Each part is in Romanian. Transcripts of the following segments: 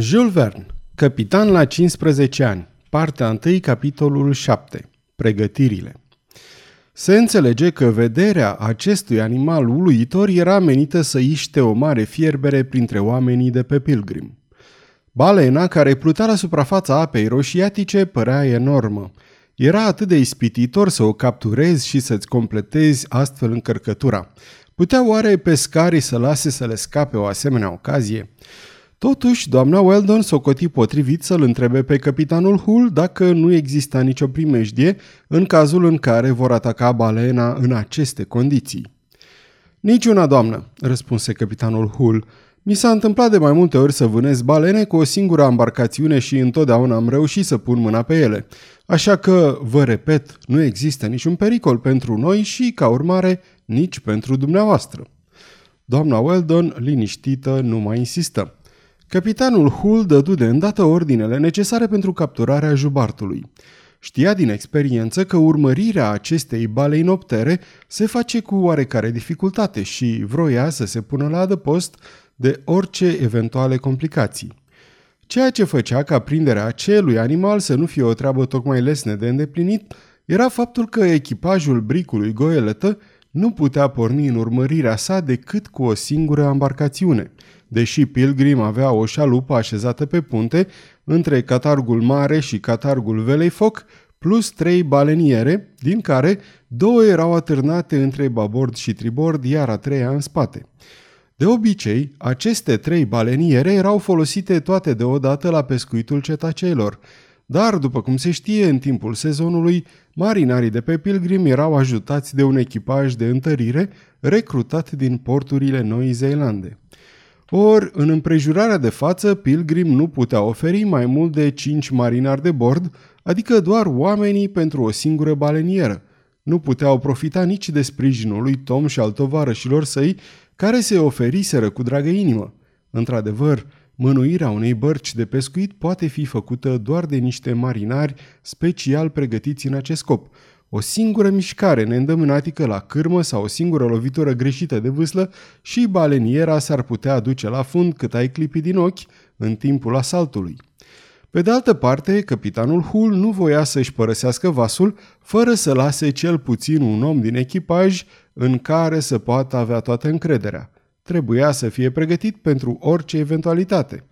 Jules Verne, capitan la 15 ani, partea 1, capitolul 7, pregătirile. Se înțelege că vederea acestui animal uluitor era menită să iște o mare fierbere printre oamenii de pe Pilgrim. Balena, care pluta la suprafața apei roșiatice, părea enormă. Era atât de ispititor să o capturezi și să-ți completezi astfel încărcătura. Putea oare pescarii să lase să le scape o asemenea ocazie? Totuși, doamna Weldon s-o coti potrivit să-l întrebe pe capitanul Hull dacă nu exista nicio primejdie în cazul în care vor ataca balena în aceste condiții. Niciuna, doamnă, răspunse capitanul Hull. Mi s-a întâmplat de mai multe ori să vânez balene cu o singură embarcațiune și întotdeauna am reușit să pun mâna pe ele. Așa că, vă repet, nu există niciun pericol pentru noi și, ca urmare, nici pentru dumneavoastră. Doamna Weldon, liniștită, nu mai insistă. Capitanul Hull dădu de îndată ordinele necesare pentru capturarea jubartului. Știa din experiență că urmărirea acestei baleinoptere se face cu oarecare dificultate și vroia să se pună la adăpost de orice eventuale complicații. Ceea ce făcea ca prinderea acelui animal să nu fie o treabă tocmai lesne de îndeplinit era faptul că echipajul bricului goeletă nu putea porni în urmărirea sa decât cu o singură embarcațiune – deși Pilgrim avea o șalupă așezată pe punte între catargul mare și catargul velei foc, plus trei baleniere, din care două erau atârnate între babord și tribord, iar a treia în spate. De obicei, aceste trei baleniere erau folosite toate deodată la pescuitul cetaceilor, dar, după cum se știe, în timpul sezonului, marinarii de pe Pilgrim erau ajutați de un echipaj de întărire recrutat din porturile Noii Zeelande. Ori, în împrejurarea de față, Pilgrim nu putea oferi mai mult de cinci marinari de bord, adică doar oamenii pentru o singură balenieră. Nu puteau profita nici de sprijinul lui Tom și al tovarășilor săi, care se oferiseră cu dragă inimă. Într-adevăr, mânuirea unei bărci de pescuit poate fi făcută doar de niște marinari special pregătiți în acest scop – o singură mișcare neîndămânatică la cârmă sau o singură lovitură greșită de vâslă și baleniera s-ar putea aduce la fund cât ai clipi din ochi în timpul asaltului. Pe de altă parte, capitanul Hull nu voia să-și părăsească vasul fără să lase cel puțin un om din echipaj în care să poată avea toată încrederea. Trebuia să fie pregătit pentru orice eventualitate.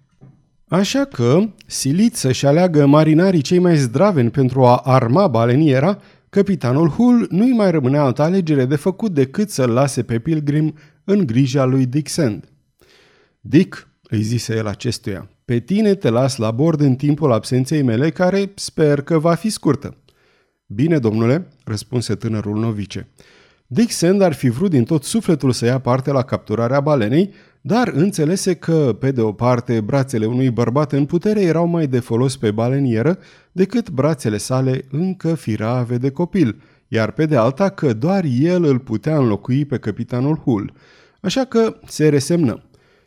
Așa că, silit să-și aleagă marinarii cei mai zdraveni pentru a arma baleniera, Capitanul Hull nu-i mai rămânea altă alegere de făcut decât să-l lase pe Pilgrim în grija lui Dick Sand. Dick, îi zise el acestuia, pe tine te las la bord în timpul absenței mele, care sper că va fi scurtă. Bine, domnule, răspunse tânărul novice. Dick Sand ar fi vrut din tot sufletul să ia parte la capturarea balenei, dar înțelese că, pe de o parte, brațele unui bărbat în putere erau mai de folos pe balenieră decât brațele sale încă firave de copil, iar pe de alta că doar el îl putea înlocui pe capitanul Hull. Așa că se resemnă.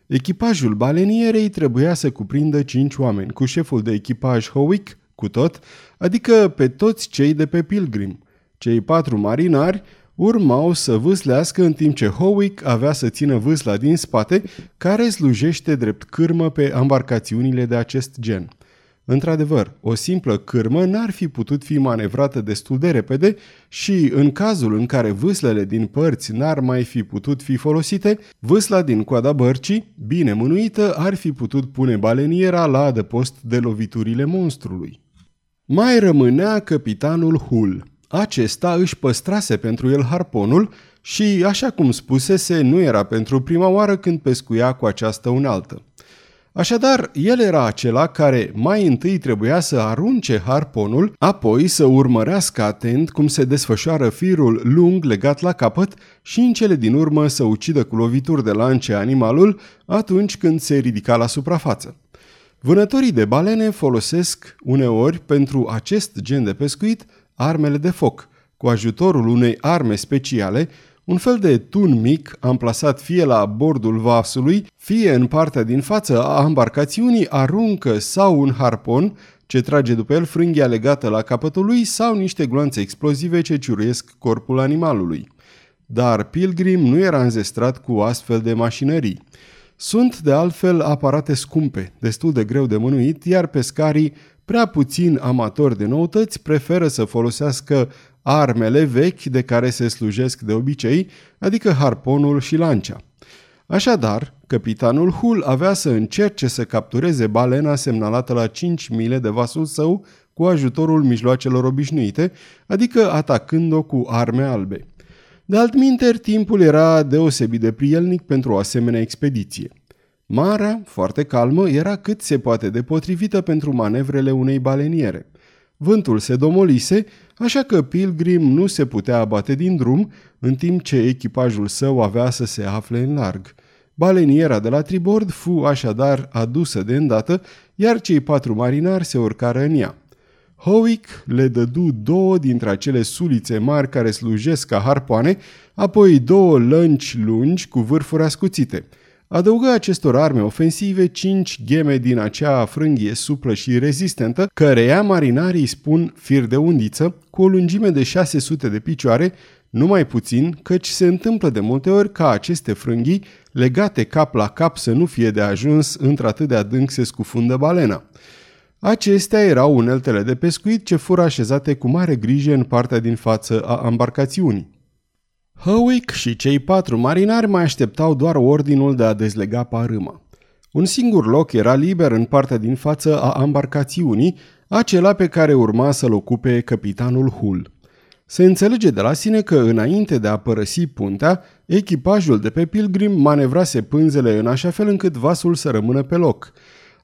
Echipajul balenierei trebuia să cuprindă cinci oameni, cu șeful de echipaj Howick, cu tot, adică pe toți cei de pe Pilgrim. Cei patru marinari, urmau să vâslească în timp ce Howick avea să țină vâsla din spate, care slujește drept cârmă pe embarcațiunile de acest gen. Într-adevăr, o simplă cârmă n-ar fi putut fi manevrată destul de repede și, în cazul în care vâslele din părți n-ar mai fi putut fi folosite, vâsla din coada bărcii, bine mânuită, ar fi putut pune baleniera la adăpost de loviturile monstrului. Mai rămânea capitanul Hull. Acesta își păstrase pentru el harponul și, așa cum spusese, nu era pentru prima oară când pescuia cu această unaltă. Așadar, el era acela care mai întâi trebuia să arunce harponul, apoi să urmărească atent cum se desfășoară firul lung legat la capăt și în cele din urmă să ucidă cu lovituri de lance animalul atunci când se ridica la suprafață. Vânătorii de balene folosesc uneori pentru acest gen de pescuit armele de foc, cu ajutorul unei arme speciale, un fel de tun mic amplasat fie la bordul vasului, fie în partea din față a embarcațiunii, aruncă sau un harpon ce trage după el frânghia legată la capătul lui sau niște gloanțe explozive ce ciuruiesc corpul animalului. Dar Pilgrim nu era înzestrat cu astfel de mașinării. sunt de altfel aparate scumpe, destul de greu de mânuit, iar pescarii, prea puțin amatori de noutăți, preferă să folosească armele vechi de care se slujesc de obicei, adică harponul și lancia. Așadar, capitanul Hull avea să încerce să captureze balena semnalată la 5 mile de vasul său cu ajutorul mijloacelor obișnuite, adică atacând-o cu arme albe. De altminteri, timpul era deosebit de prielnic pentru o asemenea expediție. Marea, foarte calmă, era cât se poate de potrivită pentru manevrele unei baleniere. Vântul se domolise, așa că Pilgrim nu se putea abate din drum, în timp ce echipajul său avea să se afle în larg. Baleniera de la tribord fu așadar adusă de îndată, iar cei patru marinari se urcară în ea. Howick le dădu două dintre acele sulițe mari care slujesc ca harpoane, apoi două lănci lungi cu vârfuri ascuțite. Adăugă acestor arme ofensive cinci gheme din acea frânghie suplă și rezistentă, căreia marinarii spun fir de undiță, cu o lungime de 600 de picioare, numai puțin, căci se întâmplă de multe ori ca aceste frânghii, legate cap la cap să nu fie de ajuns într-atât de adânc se scufundă balena. Acestea erau uneltele de pescuit ce fură așezate cu mare grijă în partea din față a embarcațiunii. Howick și cei patru marinari mai așteptau doar ordinul de a dezlega parâma. Un singur loc era liber în partea din față a embarcațiunii, acela pe care urma să-l ocupe capitanul Hull. Se înțelege de la sine că înainte de a părăsi puntea, echipajul de pe Pilgrim manevrase pânzele în așa fel încât vasul să rămână pe loc –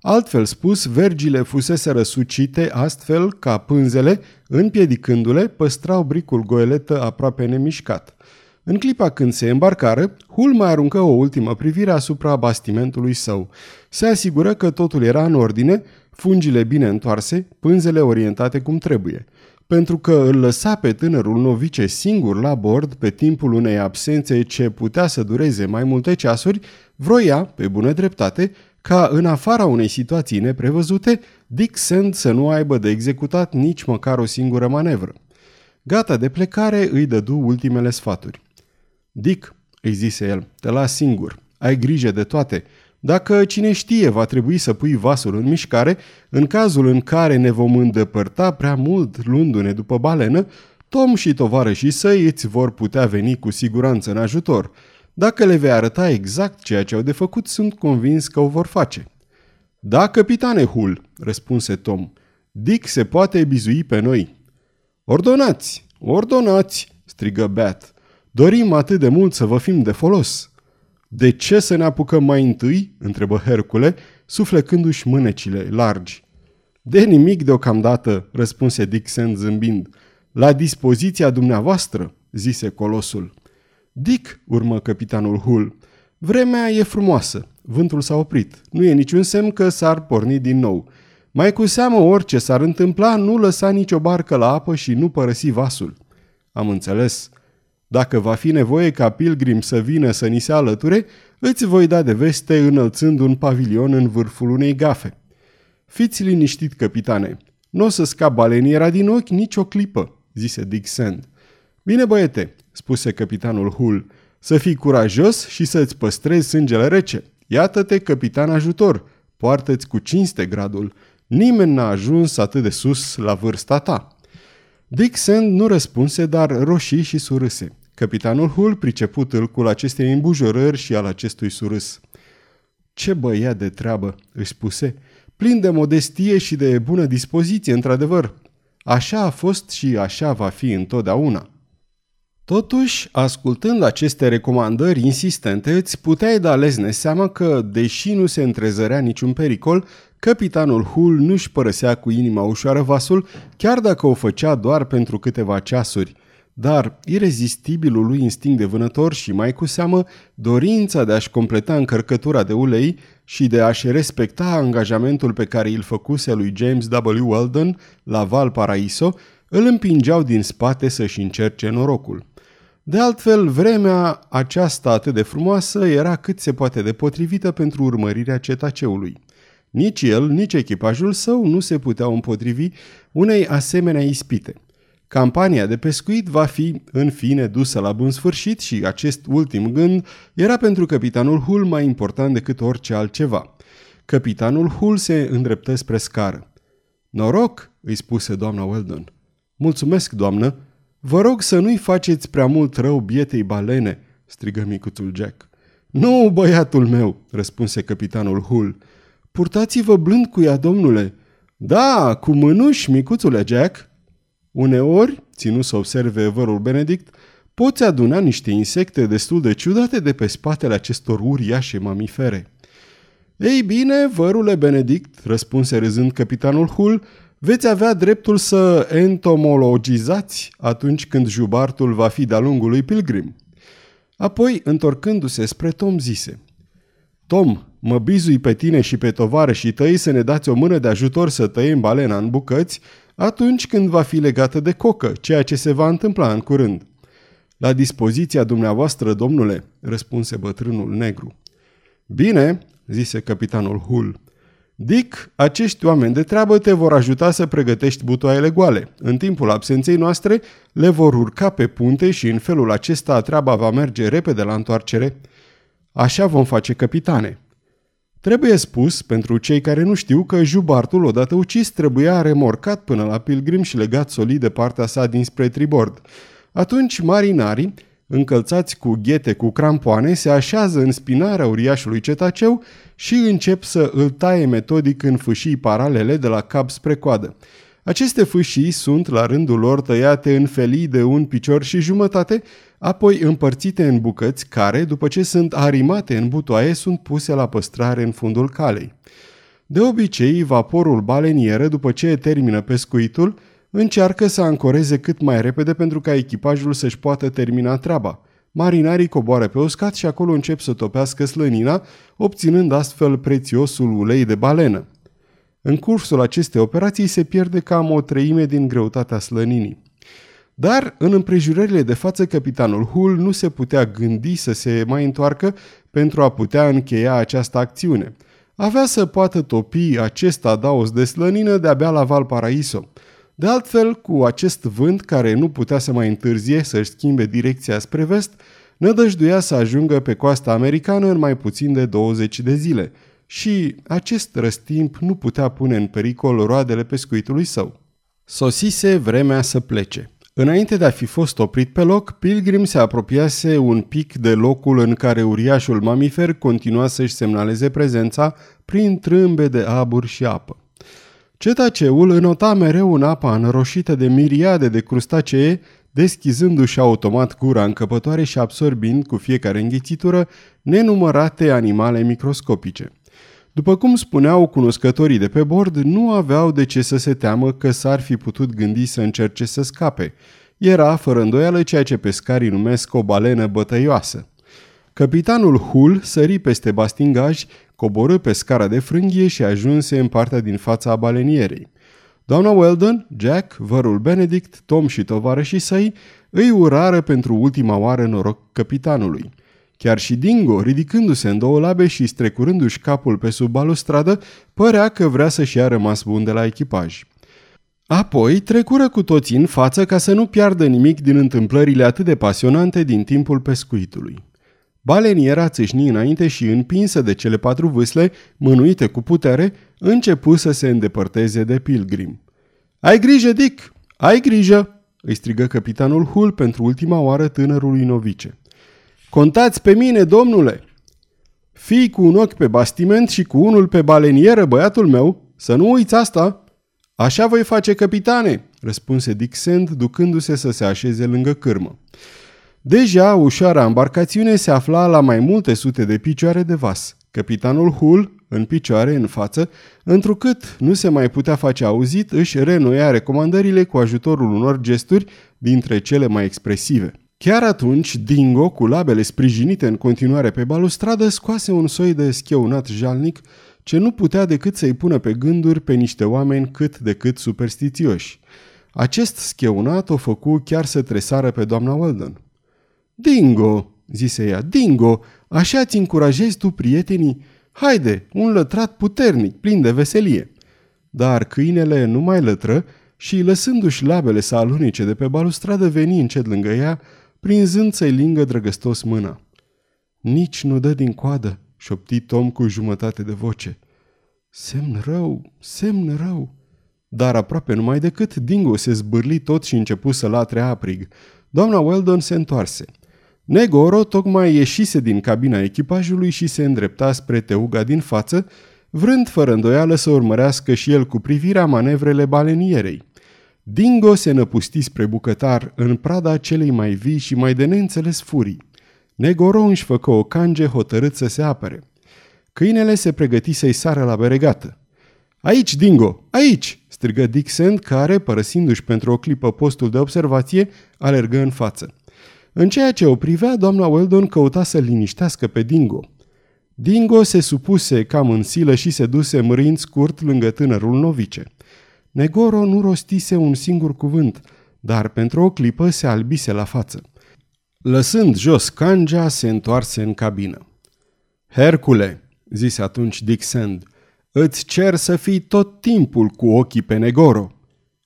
Altfel spus, vergile fusese răsucite astfel ca pânzele, împiedicându-le, păstrau bricul goeletă aproape nemișcat. În clipa când se îmbarcară, Hul mai aruncă o ultimă privire asupra bastimentului său. Se asigură că totul era în ordine, fungile bine întoarse, pânzele orientate cum trebuie. Pentru că îl lăsa pe tânărul novice singur la bord pe timpul unei absențe ce putea să dureze mai multe ceasuri, vroia, pe bună dreptate, ca în afara unei situații neprevăzute, Dick Sand să nu aibă de executat nici măcar o singură manevră. Gata de plecare, îi dădu ultimele sfaturi. Dick, îi zise el, te las singur, ai grijă de toate. Dacă cine știe va trebui să pui vasul în mișcare, în cazul în care ne vom îndepărta prea mult luându-ne după balenă, Tom și tovarășii săi îți vor putea veni cu siguranță în ajutor – dacă le vei arăta exact ceea ce au de făcut, sunt convins că o vor face. Da, capitane Hull, răspunse Tom. Dick se poate bizui pe noi. Ordonați, ordonați, strigă Bat. Dorim atât de mult să vă fim de folos. De ce să ne apucăm mai întâi? întrebă Hercule, suflecându-și mânecile largi. De nimic deocamdată, răspunse Dixon zâmbind. La dispoziția dumneavoastră, zise colosul. Dick, urmă capitanul Hull, vremea e frumoasă. Vântul s-a oprit. Nu e niciun semn că s-ar porni din nou. Mai cu seamă orice s-ar întâmpla, nu lăsa nicio barcă la apă și nu părăsi vasul. Am înțeles. Dacă va fi nevoie ca pilgrim să vină să ni se alăture, îți voi da de veste înălțând un pavilion în vârful unei gafe. Fiți liniștit, capitane. Nu o să scap baleniera din ochi nici o clipă, zise Dick Sand. Bine, băiete, spuse capitanul Hull, să fii curajos și să-ți păstrezi sângele rece. Iată-te, capitan ajutor, poartă-ți cu cinste gradul. Nimeni n-a ajuns atât de sus la vârsta ta. Dick Sand nu răspunse, dar roșii și surâse. Capitanul Hull priceput tâlcul acestei îmbujorări și al acestui surâs. Ce băiat de treabă, își spuse, plin de modestie și de bună dispoziție, într-adevăr. Așa a fost și așa va fi întotdeauna. Totuși, ascultând aceste recomandări insistente, îți puteai da lezne seama că, deși nu se întrezărea niciun pericol, capitanul Hull nu-și părăsea cu inima ușoară vasul, chiar dacă o făcea doar pentru câteva ceasuri. Dar irezistibilul lui instinct de vânător și mai cu seamă dorința de a-și completa încărcătura de ulei și de a-și respecta angajamentul pe care îl făcuse lui James W. Weldon la Valparaiso îl împingeau din spate să-și încerce norocul. De altfel, vremea aceasta atât de frumoasă era cât se poate de potrivită pentru urmărirea cetaceului. Nici el, nici echipajul său nu se puteau împotrivi unei asemenea ispite. Campania de pescuit va fi, în fine, dusă la bun sfârșit și acest ultim gând era pentru capitanul Hull mai important decât orice altceva. Capitanul Hull se îndreptă spre scară. Noroc, îi spuse doamna Weldon. Mulțumesc, doamnă. Vă rog să nu-i faceți prea mult rău bietei balene, strigă micuțul Jack. Nu, băiatul meu, răspunse capitanul Hull. Purtați-vă blând cu ea, domnule. Da, cu mânuși, micuțule Jack. Uneori, ținu să observe vărul Benedict, poți aduna niște insecte destul de ciudate de pe spatele acestor uriașe mamifere. Ei bine, vărule Benedict, răspunse râzând capitanul Hull, veți avea dreptul să entomologizați atunci când jubartul va fi de-a lungul lui Pilgrim. Apoi, întorcându-se spre Tom, zise Tom, mă bizui pe tine și pe și tăi să ne dați o mână de ajutor să tăiem balena în bucăți atunci când va fi legată de cocă, ceea ce se va întâmpla în curând. La dispoziția dumneavoastră, domnule, răspunse bătrânul negru. Bine, zise capitanul Hull. Dick, acești oameni de treabă te vor ajuta să pregătești butoaiele goale. În timpul absenței noastre le vor urca pe punte și în felul acesta treaba va merge repede la întoarcere. Așa vom face, capitane. Trebuie spus, pentru cei care nu știu, că jubartul, odată ucis, trebuia remorcat până la pilgrim și legat solid de partea sa dinspre tribord. Atunci marinarii, încălțați cu ghete cu crampoane, se așează în spinarea uriașului cetaceu și încep să îl taie metodic în fâșii paralele de la cap spre coadă. Aceste fâșii sunt la rândul lor tăiate în felii de un picior și jumătate, apoi împărțite în bucăți care, după ce sunt arimate în butoaie, sunt puse la păstrare în fundul calei. De obicei, vaporul balenieră, după ce termină pescuitul, încearcă să ancoreze cât mai repede pentru ca echipajul să-și poată termina treaba. Marinarii coboară pe uscat și acolo încep să topească slănina, obținând astfel prețiosul ulei de balenă. În cursul acestei operații se pierde cam o treime din greutatea slăninii. Dar, în împrejurările de față, capitanul Hull nu se putea gândi să se mai întoarcă pentru a putea încheia această acțiune. Avea să poată topi acest adaos de slănină de-abia la Valparaiso. De altfel, cu acest vânt care nu putea să mai întârzie să-și schimbe direcția spre vest, nădăjduia să ajungă pe coasta americană în mai puțin de 20 de zile – și acest răstimp nu putea pune în pericol roadele pescuitului său. Sosise vremea să plece. Înainte de a fi fost oprit pe loc, Pilgrim se apropiase un pic de locul în care uriașul mamifer continua să-și semnaleze prezența prin trâmbe de abur și apă. Cetaceul înota mereu în apa înroșită de miriade de crustacee, deschizându-și automat gura încăpătoare și absorbind cu fiecare înghițitură nenumărate animale microscopice. După cum spuneau cunoscătorii de pe bord, nu aveau de ce să se teamă că s-ar fi putut gândi să încerce să scape. Era, fără îndoială, ceea ce pescarii numesc o balenă bătăioasă. Capitanul Hull sări peste bastingaj, coborâ pe scara de frânghie și ajunse în partea din fața balenierei. Doamna Weldon, Jack, vărul Benedict, Tom și tovarășii săi îi urară pentru ultima oară noroc capitanului – Chiar și Dingo, ridicându-se în două labe și strecurându-și capul pe sub balustradă, părea că vrea să-și ia rămas bun de la echipaj. Apoi trecură cu toții în față ca să nu piardă nimic din întâmplările atât de pasionante din timpul pescuitului. Baleniera țâșni înainte și, împinsă de cele patru vâsle, mânuite cu putere, începu să se îndepărteze de pilgrim. Ai grijă, Dick! Ai grijă!" îi strigă capitanul Hull pentru ultima oară tânărului novice. Contați pe mine, domnule! Fii cu un ochi pe bastiment și cu unul pe balenieră, băiatul meu, să nu uiți asta!" Așa voi face, capitane!" răspunse Dick Sand, ducându-se să se așeze lângă cârmă. Deja ușoara embarcațiune se afla la mai multe sute de picioare de vas. Capitanul Hull, în picioare, în față, întrucât nu se mai putea face auzit, își renoia recomandările cu ajutorul unor gesturi dintre cele mai expresive. Chiar atunci, Dingo, cu labele sprijinite în continuare pe balustradă, scoase un soi de scheunat jalnic ce nu putea decât să-i pună pe gânduri pe niște oameni cât de cât superstițioși. Acest scheunat o făcu chiar să tresară pe doamna Weldon. Dingo, zise ea, Dingo, așa ți încurajezi tu prietenii? Haide, un lătrat puternic, plin de veselie. Dar câinele nu mai lătră și, lăsându-și labele să alunice de pe balustradă, veni încet lângă ea, prinzând să-i lingă drăgăstos mâna. Nici nu dă din coadă, șopti Tom cu jumătate de voce. Semn rău, semn rău. Dar aproape numai decât Dingo se zbârli tot și începu să latre aprig. Doamna Weldon se întoarse. Negoro tocmai ieșise din cabina echipajului și se îndrepta spre teuga din față, vrând fără îndoială să urmărească și el cu privirea manevrele balenierei. Dingo se năpusti spre bucătar în prada celei mai vii și mai de neînțeles furii. Negoro își făcă o cange hotărât să se apere. Câinele se pregăti să-i sară la beregată. Aici, Dingo! Aici!" strigă Dixon, care, părăsindu-și pentru o clipă postul de observație, alergă în față. În ceea ce o privea, doamna Weldon căuta să liniștească pe Dingo. Dingo se supuse cam în silă și se duse mârind scurt lângă tânărul novice. Negoro nu rostise un singur cuvânt, dar pentru o clipă se albise la față. Lăsând jos cangea, se întoarse în cabină. Hercule, zise atunci Dick Sand, îți cer să fii tot timpul cu ochii pe Negoro.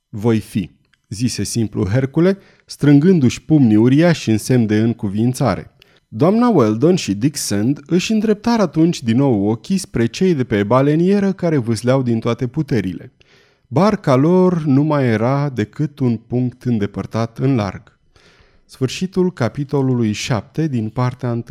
Voi fi, zise simplu Hercule, strângându-și pumnii uriași în semn de încuvințare. Doamna Weldon și Dick Sand își îndreptară atunci din nou ochii spre cei de pe balenieră care vâsleau din toate puterile. Barca lor nu mai era decât un punct îndepărtat în larg. Sfârșitul capitolului 7 din partea 1.